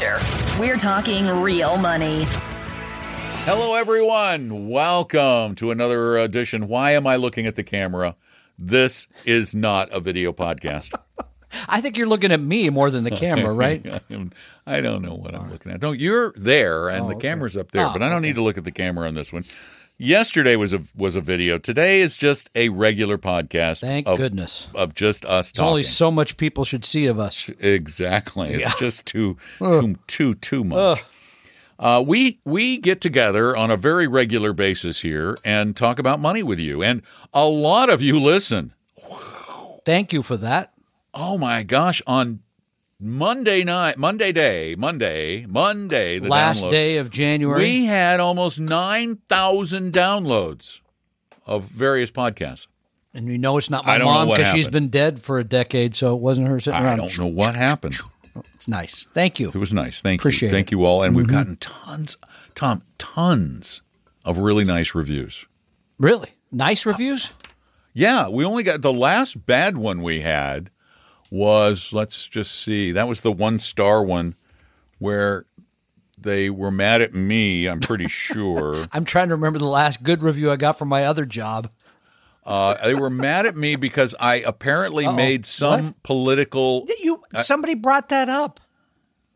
Future. We're talking real money. Hello, everyone. Welcome to another edition. Why am I looking at the camera? This is not a video podcast. I think you're looking at me more than the camera, right? I don't know what I'm looking at. No, you're there, and Oh, the okay. camera's up there, Ah, but I don't okay. need to look at the camera on this one. Yesterday was a was a video. Today is just a regular podcast. Thank of, goodness. of just us There's only so much people should see of us. Exactly. It's just too too too too much. Uh, we we get together on a very regular basis here and talk about money with you, and a lot of you listen. Thank you for that. Oh my gosh! On Monday night, Monday day, Monday, Monday, the Last download, day of January. we had almost nine thousand downloads of various podcasts. and you know it's not my mom because she's been dead for a decade, so it wasn't her sitting I around. don't know what happened. It's nice. Thank you. It was nice. Thank Appreciate you. Thank it. Mm-hmm. you all. And we've gotten tons, Tom, tons of really nice reviews. Really? Nice reviews? Yeah, we only got the last bad one we had was let's just see. That was the one star one where they were mad at me, I'm pretty sure. I'm trying to remember the last good review I got from my other job. Uh, they were mad at me because I apparently made some political You somebody brought that up.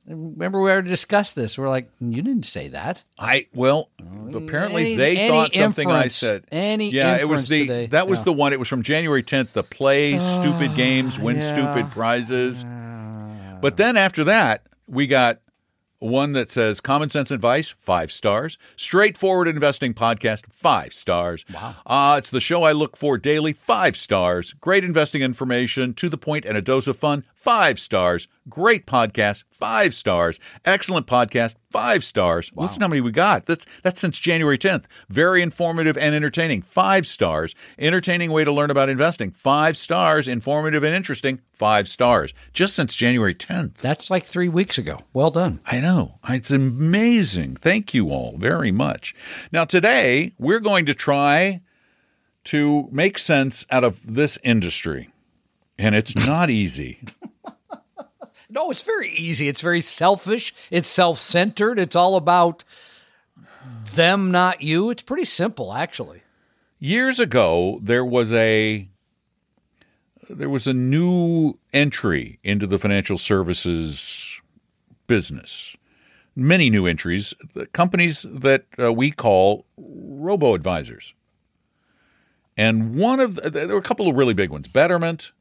Remember we already discussed this. We're like, you didn't say that. I well, apparently any- they any thought something I said. any yeah, it was the today. that was the one. It was from January 10th. The play stupid games, win yeah. stupid prizes. But then after that, we got one that says common sense advice, five stars. Straightforward investing podcast, five stars. Wow. Uh, it's the show I look for daily, five stars. Great investing information, to the point and a dose of fun, five stars. Great podcast, five stars. Excellent podcast, five stars. Listen how many we got. That's that's since January 10th. Very informative and entertaining, five stars. Entertaining way to learn about investing, five stars. Informative and interesting, five stars. Just since January 10th. That's like three weeks ago. Well done. I know. It's amazing. Thank you all very much. Now, today, we're going to try to make sense out of this industry. And it's not easy. No, it's very easy. It's very selfish. It's self centered. It's all about them, not you. It's pretty simple, actually. Years ago, there was a there was a new entry into the financial services business. Many new entries, companies that uh, we call robo advisors. And one of the, there were a couple of really big ones. Betterment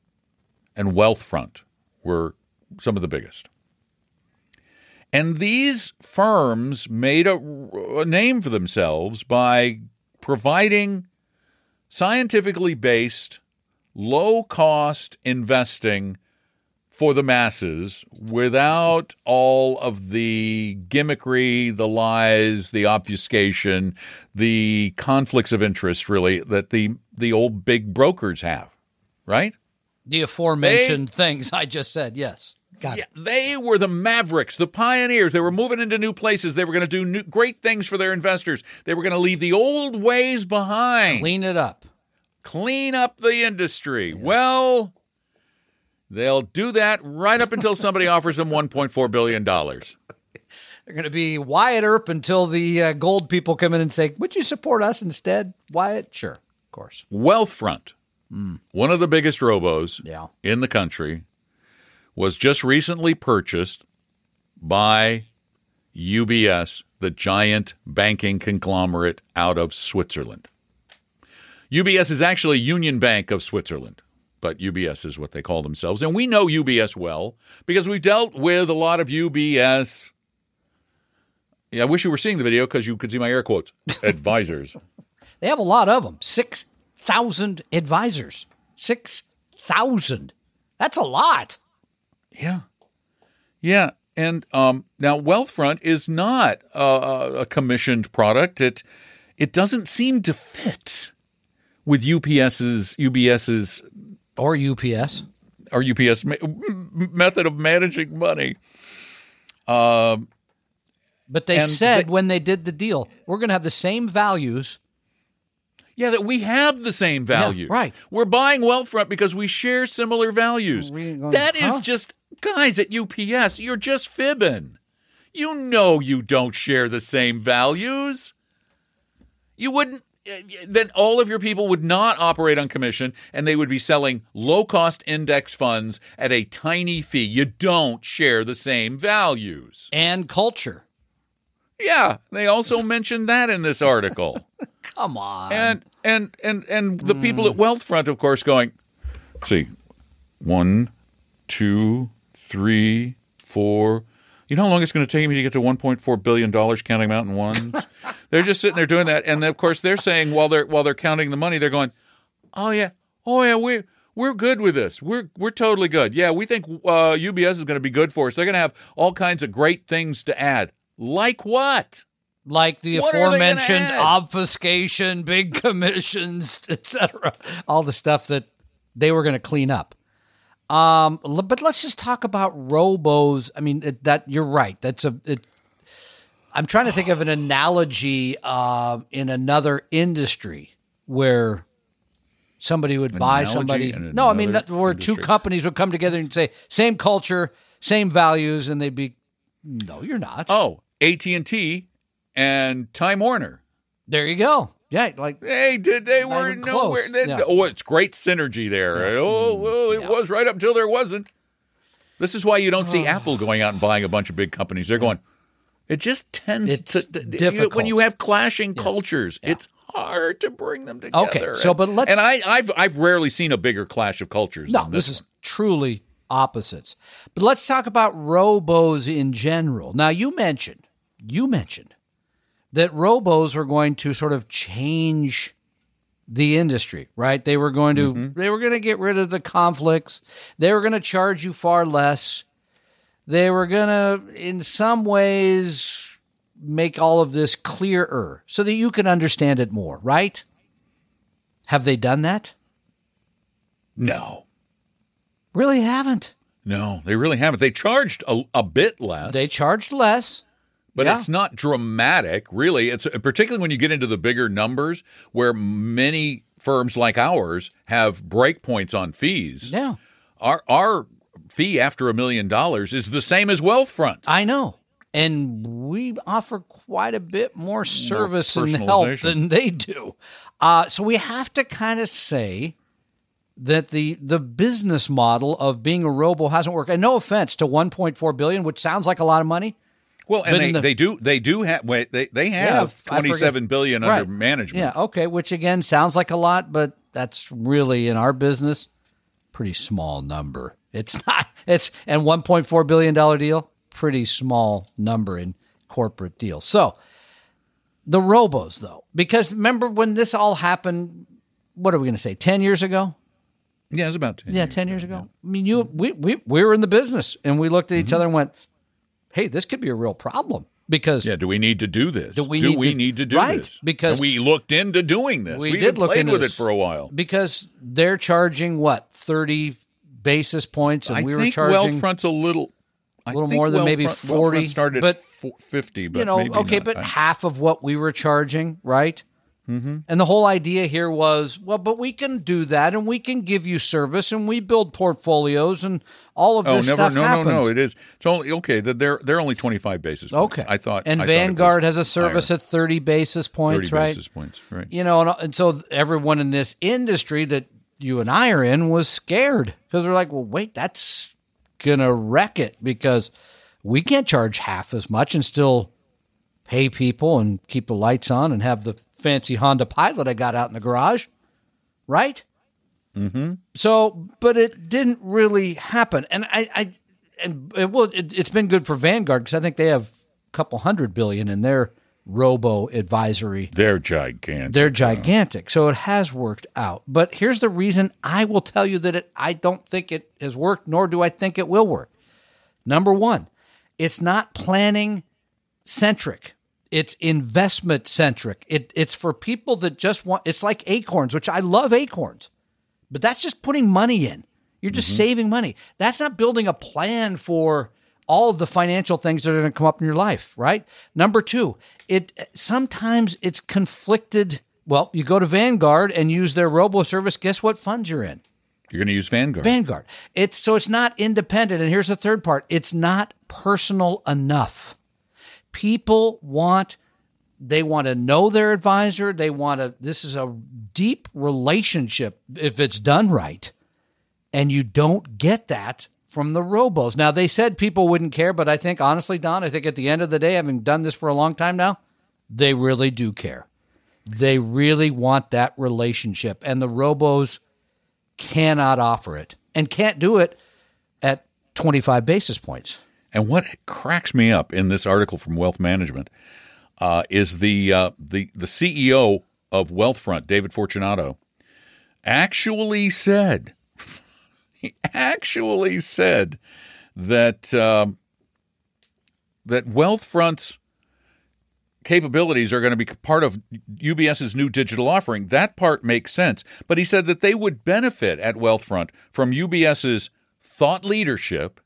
and Wealthfront were some of the biggest. And these firms made a, a name for themselves by providing scientifically based, low cost investing for the masses without all of the gimmickry, the lies, the obfuscation, the conflicts of interest really that the the old big brokers have, right? The aforementioned things I just said. Yes. Got Yeah, it. they were the mavericks, the pioneers. They were moving into new places. They were going to do new, great things for their investors. They were going to leave the old ways behind. Clean it up. clean up the industry. Well, they'll do that right up until somebody offers them $1.4 billion. They're going to be Wyatt Earp until the uh, gold people come in and say, Would you support us instead? Wyatt? Sure. Of course. Wealthfront, one of the biggest robos Yeah. in the country, was just recently purchased by UBS, the giant banking conglomerate out of Switzerland. UBS is actually Union Bank of Switzerland, but UBS is what they call themselves. And we know UBS well because we've dealt with a lot of UBS. Yeah, I wish you were seeing the video because you could see my air quotes. Advisors. They have a lot of them. 6,000 advisors. 6,000. That's a lot. Yeah. Yeah. And um, now Wealthfront is not a, a commissioned product. It it doesn't seem to fit with UPS's UBS's Or UPS. or UPS method of managing money. Um, But they said they- when they did the deal, we're going to have the same values. yeah, that we have the same value. right. We're buying Wealthfront because we share similar values. Going, That is huh? just guys at UPS. You're just fibbing. You know you don't share the same values. You wouldn't. eh, Then all of your people would not operate on commission, and they would be selling low-cost index funds at a tiny fee. You don't share the same values. And culture. Yeah, they also mentioned that in this article. Come on. and and and and the people at Wealthfront, of course, going. see, one, two, three, four. You know how long it's going to take me to get to one point four billion dollars counting mountain ones? they're just sitting there doing that, and of course they're saying while they're while they're counting the money, they're going, "Oh yeah, oh yeah, we." We're good with this. We're we're totally good. Yeah, we think uh, UBS is going to be good for us. They're going to have all kinds of great things to add. Like what? like the What are they gonna aforementioned obfuscation, big commissions, etc. All the stuff that they were going to clean up. Um, but let's just talk about robos. I mean, it, that you're right. That's a. It, I'm trying to think of an analogy uh, in another industry where somebody would buy somebody. No, I mean where two companies would come together and say same culture, same values, and they'd be. No, you're not. Oh, AT and T and Time Warner. There you go. Yeah, like They did. They were nowhere. they- Yeah. Oh, it's great synergy there. Oh, mm-hmm. well, it Yeah. was right up until there wasn't. This is why you don't see Apple going out and buying a bunch of big companies. They're going. It just tends It's to th- you- difficult. when you have clashing cultures. It's hard to bring them together. Okay, so, but let's- and I, I've I've rarely seen a bigger clash of cultures. No, than this this is truly opposites. But let's talk about robos in general. Now, you mentioned, you mentioned that robos were going to sort of change the industry, right? They were going to Mm-hmm. they were going to get rid of the conflicts. They were going to charge you far less. They were going to in some ways make all of this clearer so that you can understand it more, right? Have they done that? no, Really haven't. no, they really haven't. They charged a, a bit less. They charged less. But Yeah. it's not dramatic, really. It's particularly when you get into the bigger numbers where many firms like ours have breakpoints on fees. Yeah, Our our fee after a million dollars is the same as Wealthfront. I know. And we offer quite a bit more service and help than they do. Uh, so we have to kind of say that the the business model of being a robo hasn't worked. And no offense to 1.4 billion, which sounds like a lot of money. Well, and they, the- they do they do have wait, they they have forget. twenty seven billion Right. under management. Yeah, okay, which again sounds like a lot, but that's really in our business pretty small number. It's not it's and 1.4 billion dollar deal, pretty small number in corporate deals. So, the robos though, because remember when this all happened, what are we going to say 10 years ago? Yeah, it was about 10 Yeah, 10 years ago. I mean, you we we we were in the business and we looked at each mm-hmm. other and went, "Hey, this could be a real problem." Because Yeah, do we need to do this? Do we need to- do this? right, this? because- And we looked into doing this. We We, did look into with this. it for a while. because they're charging what 30 basis points and I we were charging Wealthfront's a little, a little more than maybe 40, started but- fifty, but you know maybe okay not. but I- half of what we were charging right mm-hmm. and the whole idea here was well but we can do that and we can give you service and we build portfolios and all of Oh, this never! stuff No, happens no, no! It is. It's only okay. That they're they're only twenty five basis. Points. okay I thought. and I thought vanguard has a service higher. at 30 basis points thirty right basis points. Right. you know, and, and so everyone in this industry that you and I are in was scared because they're like, well, wait, that's gonna wreck it because we can't charge half as much and still pay people and keep the lights on and have the fancy Honda Pilot I got out in the garage, right? Mm-hmm. So, but it didn't really happen, and I, I and it, well, it, it's been good for Vanguard because I think they have a couple hundred billion in their robo advisory. They're gigantic. They're gigantic. So it has worked out. But here's the reason I will tell you that it, I don't think it has worked, nor do I think it will work. Number one, it's not planning centric. It's investment centric. It, it's for people that just want, it's like acorns, which I love acorns, but that's just putting money in. You're just mm-hmm. saving money. That's not building a plan for all of the financial things that are going to come up in your life, right? Number two, it sometimes it's conflicted. Well, you go to Vanguard and use their robo service. Guess what funds you're in? You're going to use Vanguard. Vanguard. It's so it's not independent. And here's the third part: it's not personal enough. People want they want to know their advisor. They want to. This is a deep relationship if it's done right, and you don't get that from the robos. Now they said people wouldn't care, but I think honestly, Don, I think at the end of the day, having done this for a long time now, they really do care. They really want that relationship, and the robos cannot offer it and can't do it at 25 basis points. And what cracks me up in this article from Wealth Management uh, is the uh, the the CEO of Wealthfront, David Fortunato, actually said he actually said that um, that Wealthfront's capabilities are going to be part of UBS's new digital offering. That part makes sense. But he said that they would benefit at Wealthfront from UBS's thought leadership,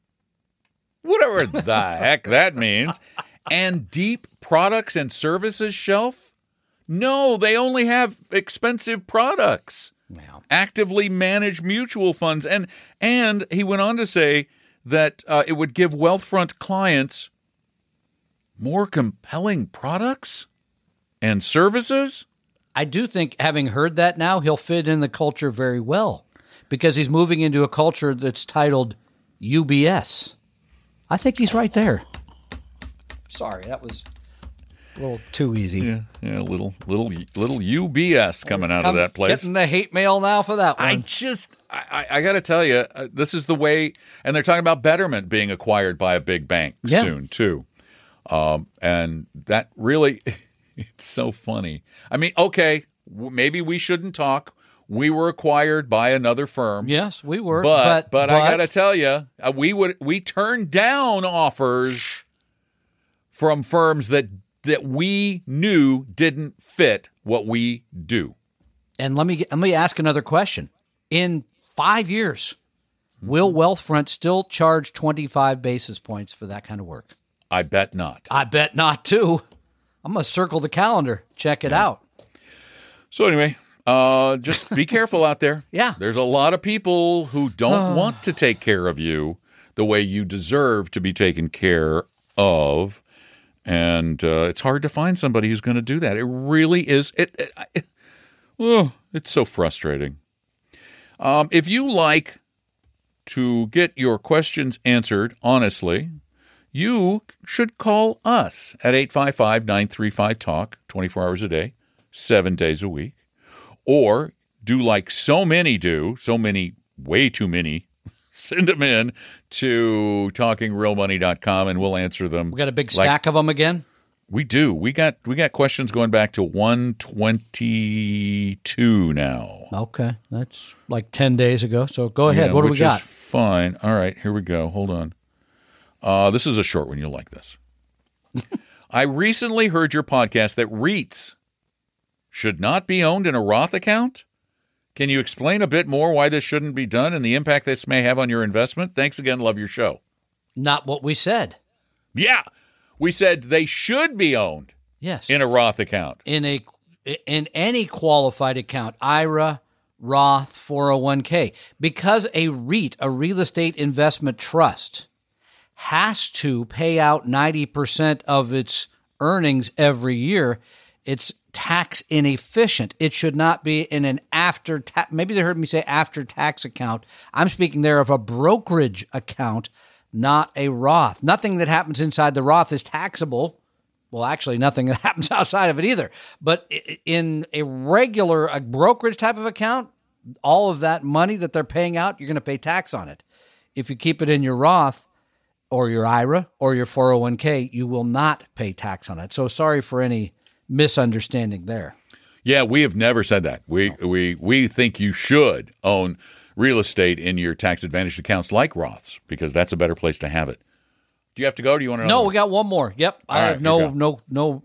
whatever the heck that means, and deep products and services shelf. No, they only have expensive products. Now, Actively manage mutual funds, and and he went on to say that uh, it would give Wealthfront clients more compelling products and services. I do think having heard that now, he'll fit in the culture very well because he's moving into a culture that's titled UBS. I think he's right there. Sorry, that was a little too easy. Yeah, yeah, little little little UBS coming out of I'm that place. Getting the hate mail now for that one. I just, I, I, I got to tell you, uh, this is the way, and they're talking about Betterment being acquired by a big bank Yeah. soon too, um, and that really, it's so funny. I mean, okay, w- maybe we shouldn't talk. We were acquired by another firm. yes, we were. but, but but I got to tell you, uh, we would we turned down offers from firms that that we knew didn't fit what we do. And let me get, let me ask another question. In five years, will Mm-hmm. Wealthfront still charge twenty five basis points for that kind of work? I bet not. I bet not. Too. I'm gonna circle the calendar. Check it out. So anyway, uh, just be careful out there. Yeah. there's a lot of people who don't want to take care of you the way you deserve to be taken care of, and uh, it's hard to find somebody who's going to do that. It really is. It. it, it oh, it's so frustrating. Um, if you like to get your questions answered honestly, you should call us at 855 935 Talk 24 hours a day, seven days a week. Or do like so many do, so many, way too many, send them in to talkingrealmoney.com and we'll answer them. We got a big like- stack of them again. we do. We got we got questions going back to 122 now. Okay, that's like ten days ago. So go ahead. Yeah, what do we got? Fine. All right, here we go. Hold on. Uh, this is a short one. You'll like this. I recently heard your podcast that REITs should not be owned in a Roth account. Can you explain a bit more why this shouldn't be done and the impact this may have on your investment? Thanks again. Love your show. Not what we said. Yeah, we said they should be owned Yes. in a Roth account. in a in any qualified account, IRA, Roth, 401k, because a REIT, a real estate investment trust, has to pay out 90% of its earnings every year, it's tax inefficient. It should not be in an after tax. Maybe they heard me say after tax account. I'm speaking there of a brokerage account, not a Roth. Nothing that happens inside the Roth is taxable. Well, actually, nothing that happens outside of it either. But in a regular a brokerage type of account, all of that money that they're paying out, you're going to pay tax on it. If you keep it in your Roth, or your IRA or your 401k, you will not pay tax on it. So sorry for any misunderstanding there. Yeah, we have never said that. We we we think you should own real estate in your tax advantaged accounts like Roths because that's a better place to have it. Do you have to go? Do you want to? No, we got one more. Yep, I All have no no no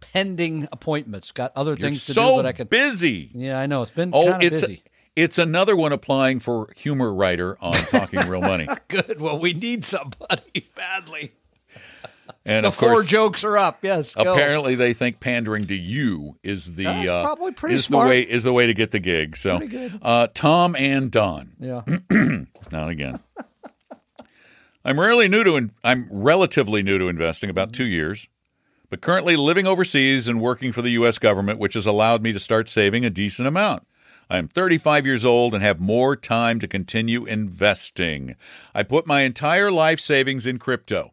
pending appointments. Got other You're things to so do, but I can. busy. Yeah, I know it's been Oh, kind of it's busy. it's another one applying for humor writer on Talking Real Money, Good. Well, we need somebody badly. And The of four course, jokes are up. Yes. go. apparently they think pandering to you is the uh, probably pretty is smart. the way is the way to get the gig. So. Uh, Tom and Don, Yeah. not again. I'm rarely new to in, I'm relatively new to investing, about two years, but currently living overseas and working for the U.S. government, which has allowed me to start saving a decent amount. I am 35 years old and have more time to continue investing. I put my entire life savings in crypto.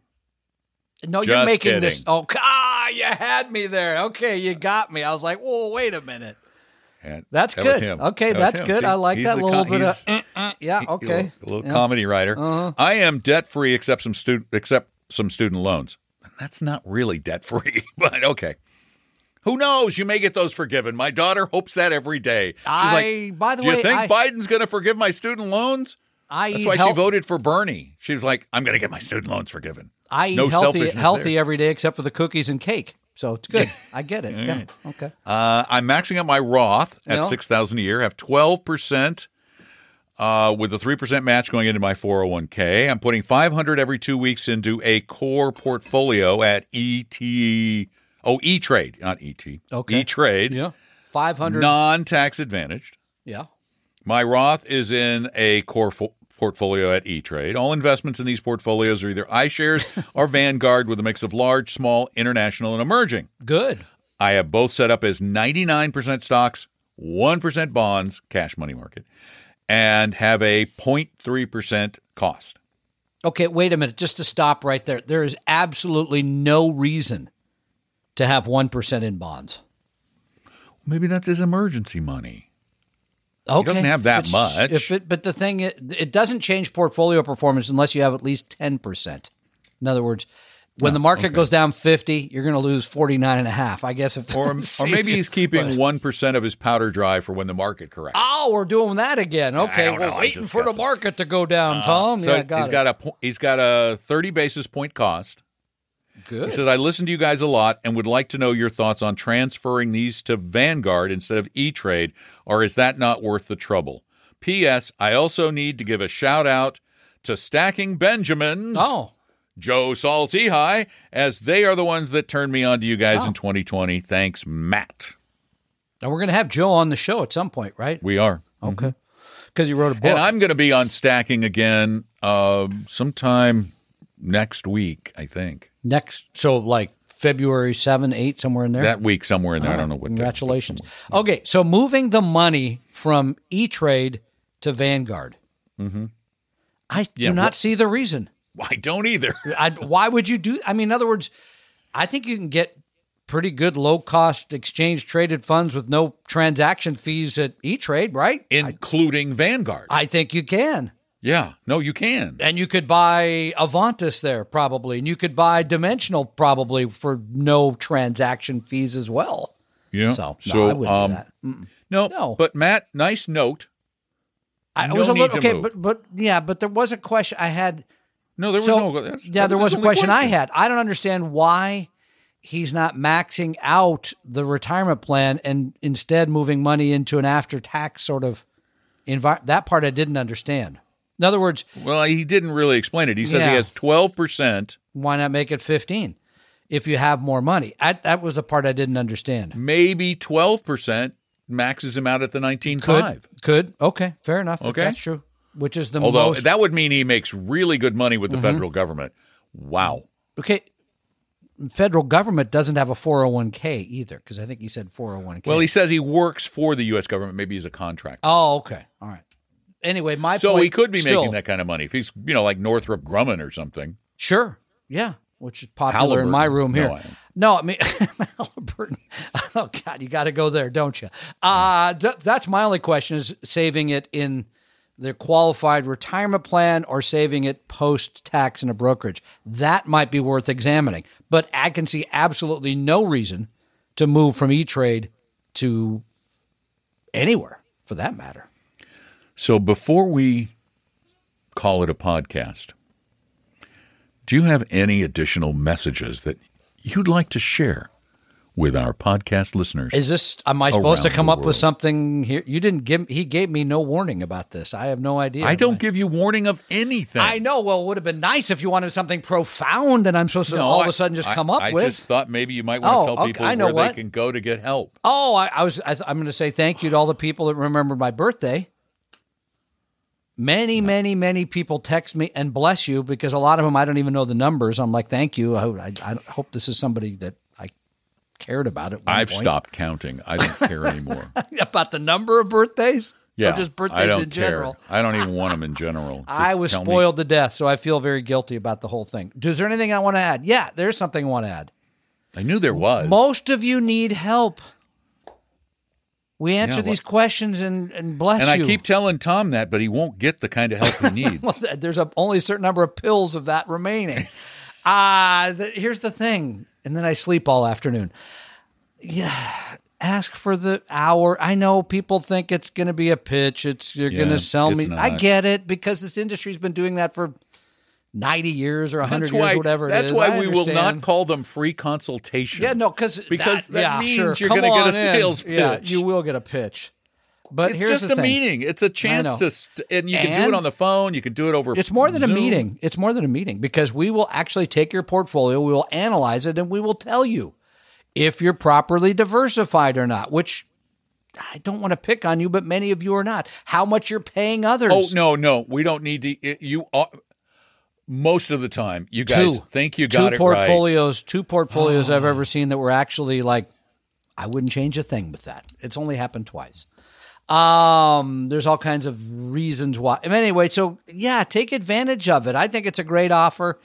No, you're Just making this. Oh, ah, you had me there. Okay, you got me. I was like, whoa, wait a minute. And That's that good. Okay, That that's good. See, I like that little co- bit of. uh, uh, yeah. A Okay. little, a little Yeah. comedy writer. Uh-huh. I am debt free except some student except some student loans. That's not really debt free, but okay. Who knows? You may get those forgiven. My daughter hopes that every day. She's I- like, by the Do you think I- Biden's going to forgive my student loans? I That's why she voted for Bernie. She's like, I'm going to get my student loans forgiven. I eat No healthy, healthy there. every day except for the cookies and cake. So it's good. I get it. Yeah. Okay. Uh, I'm maxing out my Roth at Yeah. six thousand a year. I have twelve percent uh, with a three percent match going into my 401k. I'm putting five hundred every two weeks into a core portfolio at ET. Oh, E Trade, not ET. Okay. E Trade, Yeah. Five hundred. non tax advantaged. Yeah. My Roth is in a core fo- portfolio at E Trade. All investments in these portfolios are either iShares or Vanguard with a mix of large, small, international, and emerging. Good. I have both set up as 99% stocks, 1% bonds, cash money market, and have a 0.3% cost. Okay. Wait a minute. Just to stop right there. There is absolutely no reason to have one percent in bonds. Maybe that's his emergency money. Okay. doesn't have that much. If it, but the thing, it, it doesn't change portfolio performance unless you have at least 10%. In other words, when oh, the market goes down 50, you're going to lose 49 and a half. I guess if Or, or maybe he's keeping 1% of his powder dry for when the market corrects. Oh, we're doing that again. Okay, we're know. Waiting for the market to go down, uh, Tom. so yeah, got he's it. got a he's got a 30 basis point cost. Good. He says, I listen to you guys a lot and would like to know your thoughts on transferring these to Vanguard instead of E Trade, or is that not worth the trouble? P.S. I also need to give a shout out to Stacking Benjamins, oh, Joe Saul-Sehy, as they are the ones that turned me on to you guys Oh. in 2020. Thanks, Matt. and we're going to have Joe on the show at some point, right? We are. Okay. Because he wrote a book. And I'm going to be on Stacking again um, sometime next week, I think. Next, so like February 7, 8, somewhere in there. That week, somewhere in there. I don't know what. Congratulations. Okay, so moving the money from E Trade to Vanguard. Mm-hmm. I Yeah, do not see the reason. I don't either. I, why would you do? I mean, in other words, I think you can get pretty good low cost exchange traded funds with no transaction fees at E Trade, right? including Vanguard. I think you can. Yeah, no, you can. And you could buy Avantis there probably, and you could buy Dimensional probably for no transaction fees as well. Yeah. So, no, I wouldn't do um, that. No, No. but Matt, nice note. I No was a little okay, but but yeah, but there was a question I had. No, there was so no. yeah, there was a only question, I had. I don't understand why he's not maxing out the retirement plan and instead moving money into an after tax sort of environment. That part I didn't understand. In other words, Well, he didn't really explain it. He says he has twelve percent, why not make it fifteen if you have more money? I, that was the part I didn't understand. maybe twelve percent maxes him out at the nineteen Could five. could okay, fair enough. Okay. that's true. Which is the Although most that would mean he makes really good money with the Mm-hmm. federal government. Wow. okay. Federal government doesn't have a 401k either because I think he said 401k. Well, he says he works for the U.S. government. Maybe he's a contractor. Oh, okay. All right. Anyway, my so point he could be still- making that kind of money if he's, you know, like Northrop Grumman or something. Sure. Yeah. Which is popular in my room here. No, I- No, I mean, Halliburton. Oh God, you got to go there, don't you? Uh, th- that's my only question: is saving it in their qualified retirement plan or saving it post tax in a brokerage. That might be worth examining. But I can see absolutely no reason to move from E Trade to anywhere for that matter. So before we call it a podcast, do you have any additional messages that you'd like to share with our podcast listeners? Is this? Am I supposed to come up with something here? You didn't give. He gave me no warning about this. I have no idea. I don't give you warning of anything. I know. Well, it would have been nice if you wanted something profound, and I'm supposed to all of a sudden just I- come up I with. I just thought maybe you might want Oh, to tell okay, people I know where what. they can go to get help. Oh, I, I was. I, I'm going to say thank you to all the people that remembered my birthday. Many, many, many people text me and bless you because a lot of them I don't even know the numbers. I'm like, thank you. I, I, I hope this is somebody that I cared about it. I've point. stopped counting. I don't care anymore. about the number of birthdays. Yeah, or just I birthdays don't in care. general. I don't even want them in general. I was tell me- spoiled to death, so I feel very guilty about the whole thing. Is there anything I want to add? Yeah, there's something I want to add. I knew there was. Most of you need help. We answer Yeah, these questions and, and bless you. and I keep telling Tom that, but he won't get the kind of help he needs. Well, there's a, only a certain number of pills of that remaining. Uh, the, here's the thing. And then I sleep all afternoon. Yeah. Ask for the hour. I know people think it's going to be a pitch. It's you're going to sell me. not. I get it because this industry's been doing that for 90 years or 100 that's years, whatever it that's is. why I we will not call them free consultation. Yeah, no, because Because that yeah, means sure. you're gonna get a in. sales Yeah, you will get a pitch. But it's here's just a thing. meeting. It's a chance to, st- and you can do it on the phone. You can do it over. It's more than a meeting. It's more than a meeting because we will actually take your portfolio, we will analyze it, and we will tell you if you're properly diversified or not, which I don't want to pick on you, but many of you are not. How much you're paying others. Oh no, no, we don't need to. You are, most of the time, you guys Two. think you two got it right. portfolios, two portfolios I've ever seen that were actually like, I wouldn't change a thing with that. It's only happened twice. Um, there's all kinds of reasons why. Anyway, so yeah, take advantage of it. I think it's a great offer.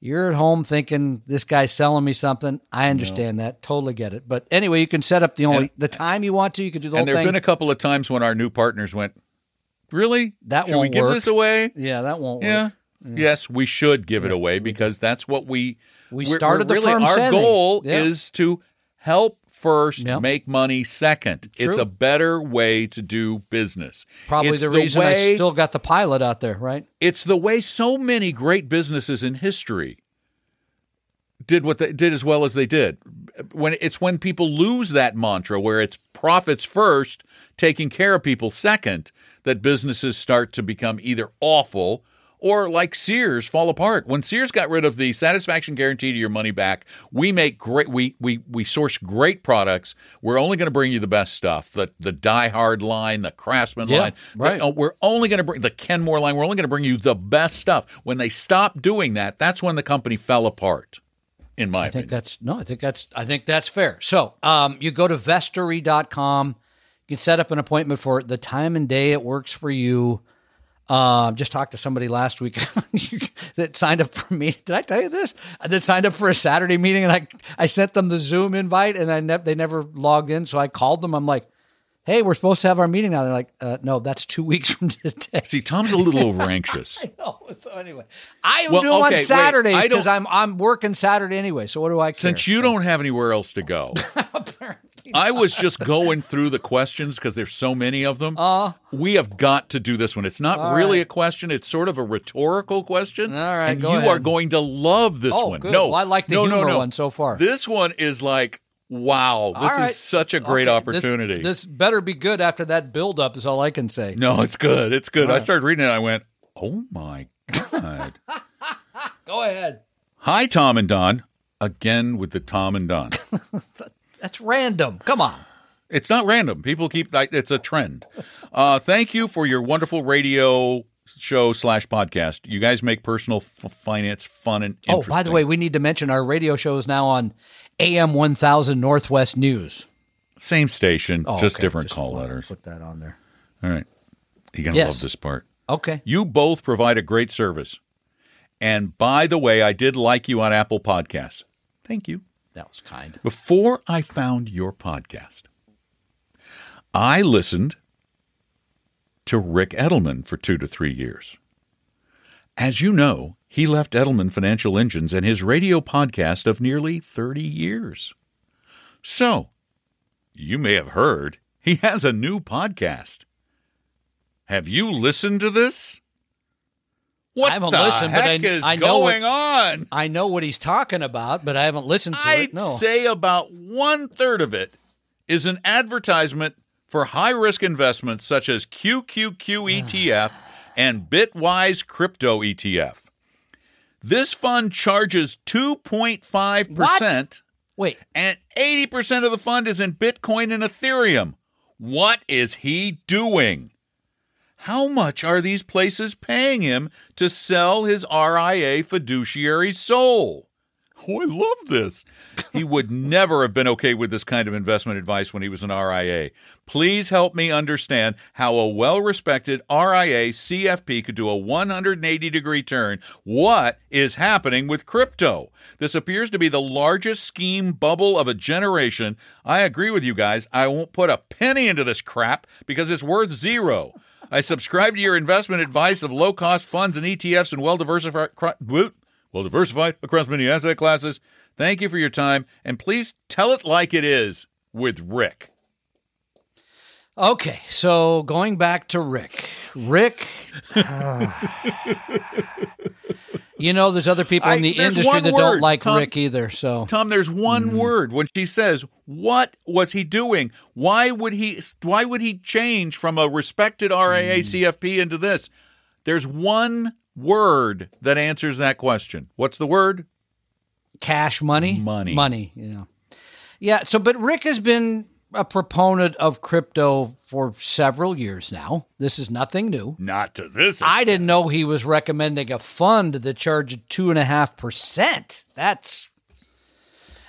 You're at home thinking this guy's selling me something. I understand that, totally get it. But anyway, you can set up the only the time you want to. You can do the And there have been a couple of times when our new partners went, "Really? That Should won't give work." this away?" yeah, that won't Yeah. work. Yes, we should give it away because that's what we We started the really firm our saying. goal Yeah. is to help first, Yep. make money second. It's a better way to do business. Probably It's the reason way, I still got the pilot out there, right? It's the way so many great businesses in history did what they did as well as they did. When it's when people lose that mantra where it's profits first, taking care of people second, that businesses start to become either awful or like Sears fall apart. When Sears got rid of the satisfaction guarantee to your money back, we make great we we we source great products. We're only going to bring you the best stuff. The the Die Hard line, the Craftsman Yeah, line. right. Uh, We're only going to bring the Kenmore line. We're only going to bring you the best stuff. When they stopped doing that, that's when the company fell apart. In my I think opinion. that's no, I think that's I think that's fair. So um, you go to vestory.com, you can set up an appointment for the time and day it works for you. Um, just talked to somebody last week that signed up for me. Did I tell you this? That signed up for a Saturday meeting, and I I sent them the Zoom invite, and I ne- they never logged in. So I called them. I'm like, "Hey, we're supposed to have our meeting now." They're like, uh, "No, that's two weeks from today." See, Tom's a little over anxious. No, so anyway, I Well, do okay, on Saturdays because I'm I'm working Saturday anyway. So what do I care? Since you don't have anywhere else to go, I was just going through the questions because there's so many of them. Uh, we have got to do this one. It's not really right. a question; it's sort of a rhetorical question. All right, and go you ahead. are going to love this Oh, one. good. No, Well, I like the no, no, humor no. one so far. This one is like, wow, this All right. is such a great Okay, opportunity. This, better be good after that build up is all I can say. no, it's good. It's good. I right. started reading it. and I went, oh my god. Go ahead. Hi, Tom and Don. Again with the Tom and Don. That's random. Come on. It's not random. People keep like it's a trend. Uh, thank you for your wonderful radio show slash podcast. You guys make personal f- finance fun and Oh, by the way, we need to mention our radio show is now on AM 1000 Northwest News. same station, Oh, just okay. different Just call letters. Put that on there. All right, you're gonna Yes. love this part. Okay. You both provide a great service. And by the way, I did like you on Apple Podcasts. Thank you. That was kind. Before I found your podcast, I listened to Rick Edelman for two to three years. As you know, he left Edelman Financial Engines and his radio podcast of nearly 30 years. So, you may have heard he has a new podcast. Have you listened to this? What I haven't the listened, but I- is I know what- on? I know what he's talking about, but I haven't listened to I'd it. No. say about one third of it is an advertisement for high risk investments such as QQQ ETF ah. and Bitwise Crypto ETF. This fund charges 2.5%, Wait, and 80% of the fund is in Bitcoin and Ethereum. What is he doing? How much are these places paying him to sell his RIA fiduciary soul? Oh, I love this. He would never have been okay with this kind of investment advice when he was an RIA. Please help me understand how a well respected RIA CFP could do a 180 degree turn. What is happening with crypto? This appears to be the largest scheme bubble of a generation. I agree with you guys. I won't put a penny into this crap because it's worth zero. I subscribe to your investment advice of low cost funds and ETFs and well diversified well diversified across many asset classes. Thank you for your time and please tell it like it is with Rick. Okay, so going back to Rick. Rick, you know, there's other people in the industry that word, don't like Tom. Rick either. So Tom, there's one mm-hmm. word when she says, "What was he doing? Why would he why would he change from a respected RIA mm. CFP into this?" There's one word that answers that question. What's the word? cash money, Money. money. Yeah, yeah. So, but Rick has been a proponent of crypto for several years now. This is nothing new. Not to this. I didn't know he was recommending a fund that charged two and a half percent. That's,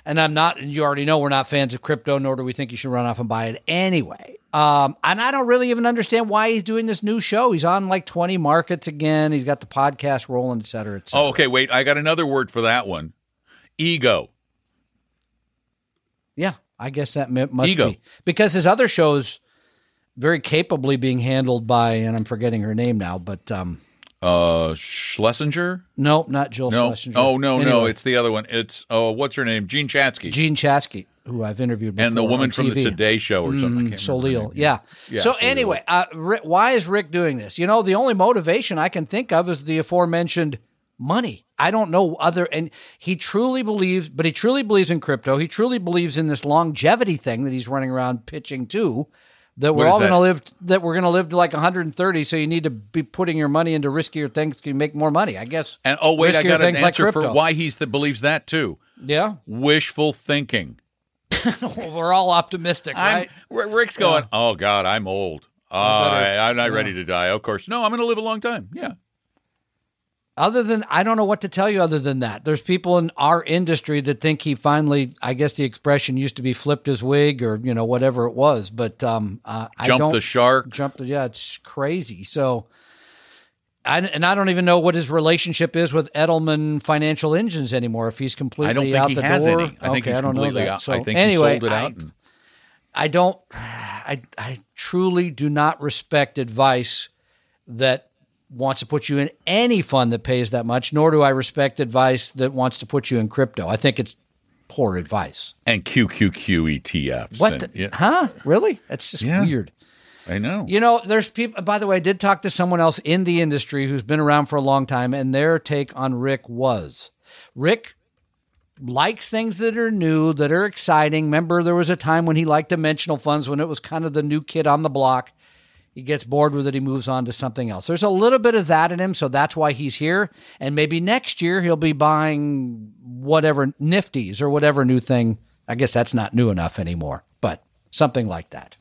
and I'm not. and You already know we're not fans of crypto, nor do we think you should run off and buy it anyway. Um, and I don't really even understand why he's doing this new show. He's on like 20 markets again. He's got the podcast rolling, et cetera, et cetera. Oh, okay, wait. I got another word for that one. Ego. Yeah, I guess that must Ego. be because his other shows very capably being handled by, and I'm forgetting her name now, but um, Uh Schlesinger? no, not Jill No. Schlesinger. Oh, no, no. It's the other one. It's oh, what's her name? Jean Chatzky. Jean Chatzky, who I've interviewed before and the woman from the Today Show or something. Remember Solil. Yeah. Yeah, so anyway, uh, Rick, why is Rick doing this? You know, the only motivation I can think of is the aforementioned money. I don't know other, and he truly believes, but he truly believes in crypto. He truly believes in this longevity thing that he's running around pitching to. That we're all going to live. That we're going to live to like 130. So you need to be putting your money into riskier things to make more money. I guess. And oh wait, I Riskier got an things like answer for why he th- believes that too. Yeah, Wishful thinking. we're all optimistic, right? I'm, Rick's going. Oh God, I'm old. Uh, I, I'm not ready to die. Of course, no. I'm going to live a long time. Yeah. Other than I don't know what to tell you other than that. There's people in our industry that think he finally I guess the expression used to be flipped his wig or you know whatever it was, but um uh, I Jump don't the shark. jump the yeah, it's crazy. So I, and I don't even know what his relationship is with Edelman Financial Engines anymore. If he's completely I don't think out he the has door, any. I think okay, he's I don't know that. out. So I think anyway, he sold it I- out. and- I don't I I truly do not respect advice that wants to put you in any fund that pays that much, nor do I respect advice that wants to put you in crypto. I think it's poor advice. and QQQ ETFs. What? and- the- yeah, Huh? Really? That's just Yeah. weird. I know. You know, there's people, by the way, I did talk to someone else in the industry who's been around for a long time, and their take on Rick was Rick likes things that are new, that are exciting. Remember, there was a time when he liked dimensional funds when it was kind of the new kid on the block. He gets bored with it, he moves on to something else. There's a little bit of that in him, so that's why he's here. And maybe next year he'll be buying whatever Nifties or whatever new thing. I guess that's not new enough anymore, but something like that.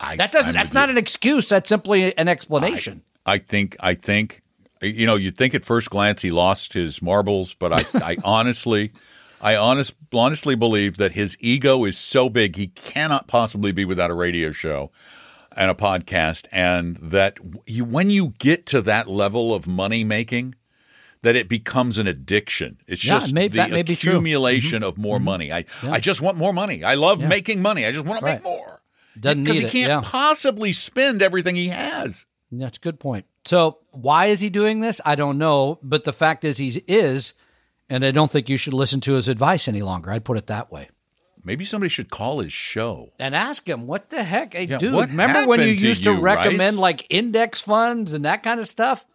I, That doesn't. I'm that's not you. an excuse. That's simply an explanation. I think. I think. You know, you'd think at first glance he lost his marbles, but I, I honestly, I honest, honestly believe that his ego is so big he cannot possibly be without a radio show and a podcast, and that you, when you get to that level of money making, that it becomes an addiction. It's Yeah, just may- the be. Mm-hmm. accumulation of more money. I, I just want more money. I love making money. I just want to Right. make more. Doesn't because he it, can't yeah. possibly spend everything he has. That's a good point. So why is he doing this? I don't know, but the fact is he is, and I don't think you should listen to his advice any longer. I'd put it that way. Maybe somebody should call his show. And ask him, what the heck? Hey, Yeah, dude, remember when you used to you, recommend Rice? like index funds and that kind of stuff?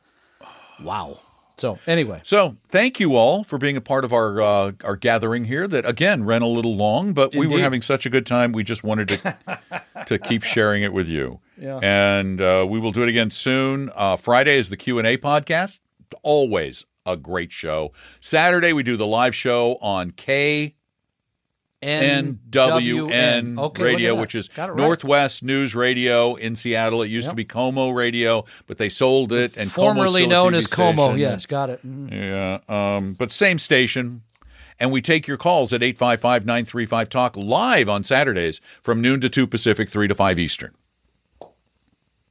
Wow. So anyway, So thank you all for being a part of our uh, our gathering here. That again ran a little long, but we were having such a good time. We just wanted to to keep sharing it with you. Yeah. And uh, we will do it again soon. Uh, Friday is the Q and A podcast. Always a great show. Saturday we do the live show on K NWN Okay, Radio, which is right. Northwest News Radio in Seattle. It used to be KOMO Radio, but they sold it and formerly known as KOMO. station. Yes, got it. Mhm. Yeah, um, but same station. And we take your calls at 855 935 Talk live on Saturdays from noon to 2 Pacific, 3 to 5 Eastern.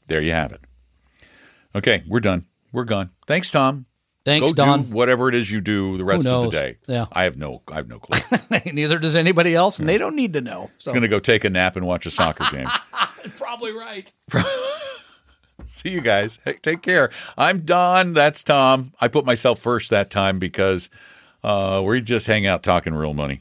There you have it. Okay, we're done. We're gone. Thanks, Tom. Thanks, Go Don. do whatever it is you do the rest of the day. Yeah. I have no I have no clue. Neither does anybody else, and they don't need to know. So going to go take a nap and watch a soccer game. probably right. See you guys. Hey, take care. I'm Don. That's Tom. I put myself first that time because uh, we just hang out talking real money.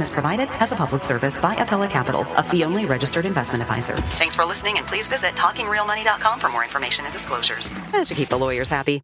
is provided as a public service by Apella Capital, a fee-only registered investment advisor. Thanks for listening, and please visit talkingrealmoney.com for more information and disclosures. And to keep the lawyers happy.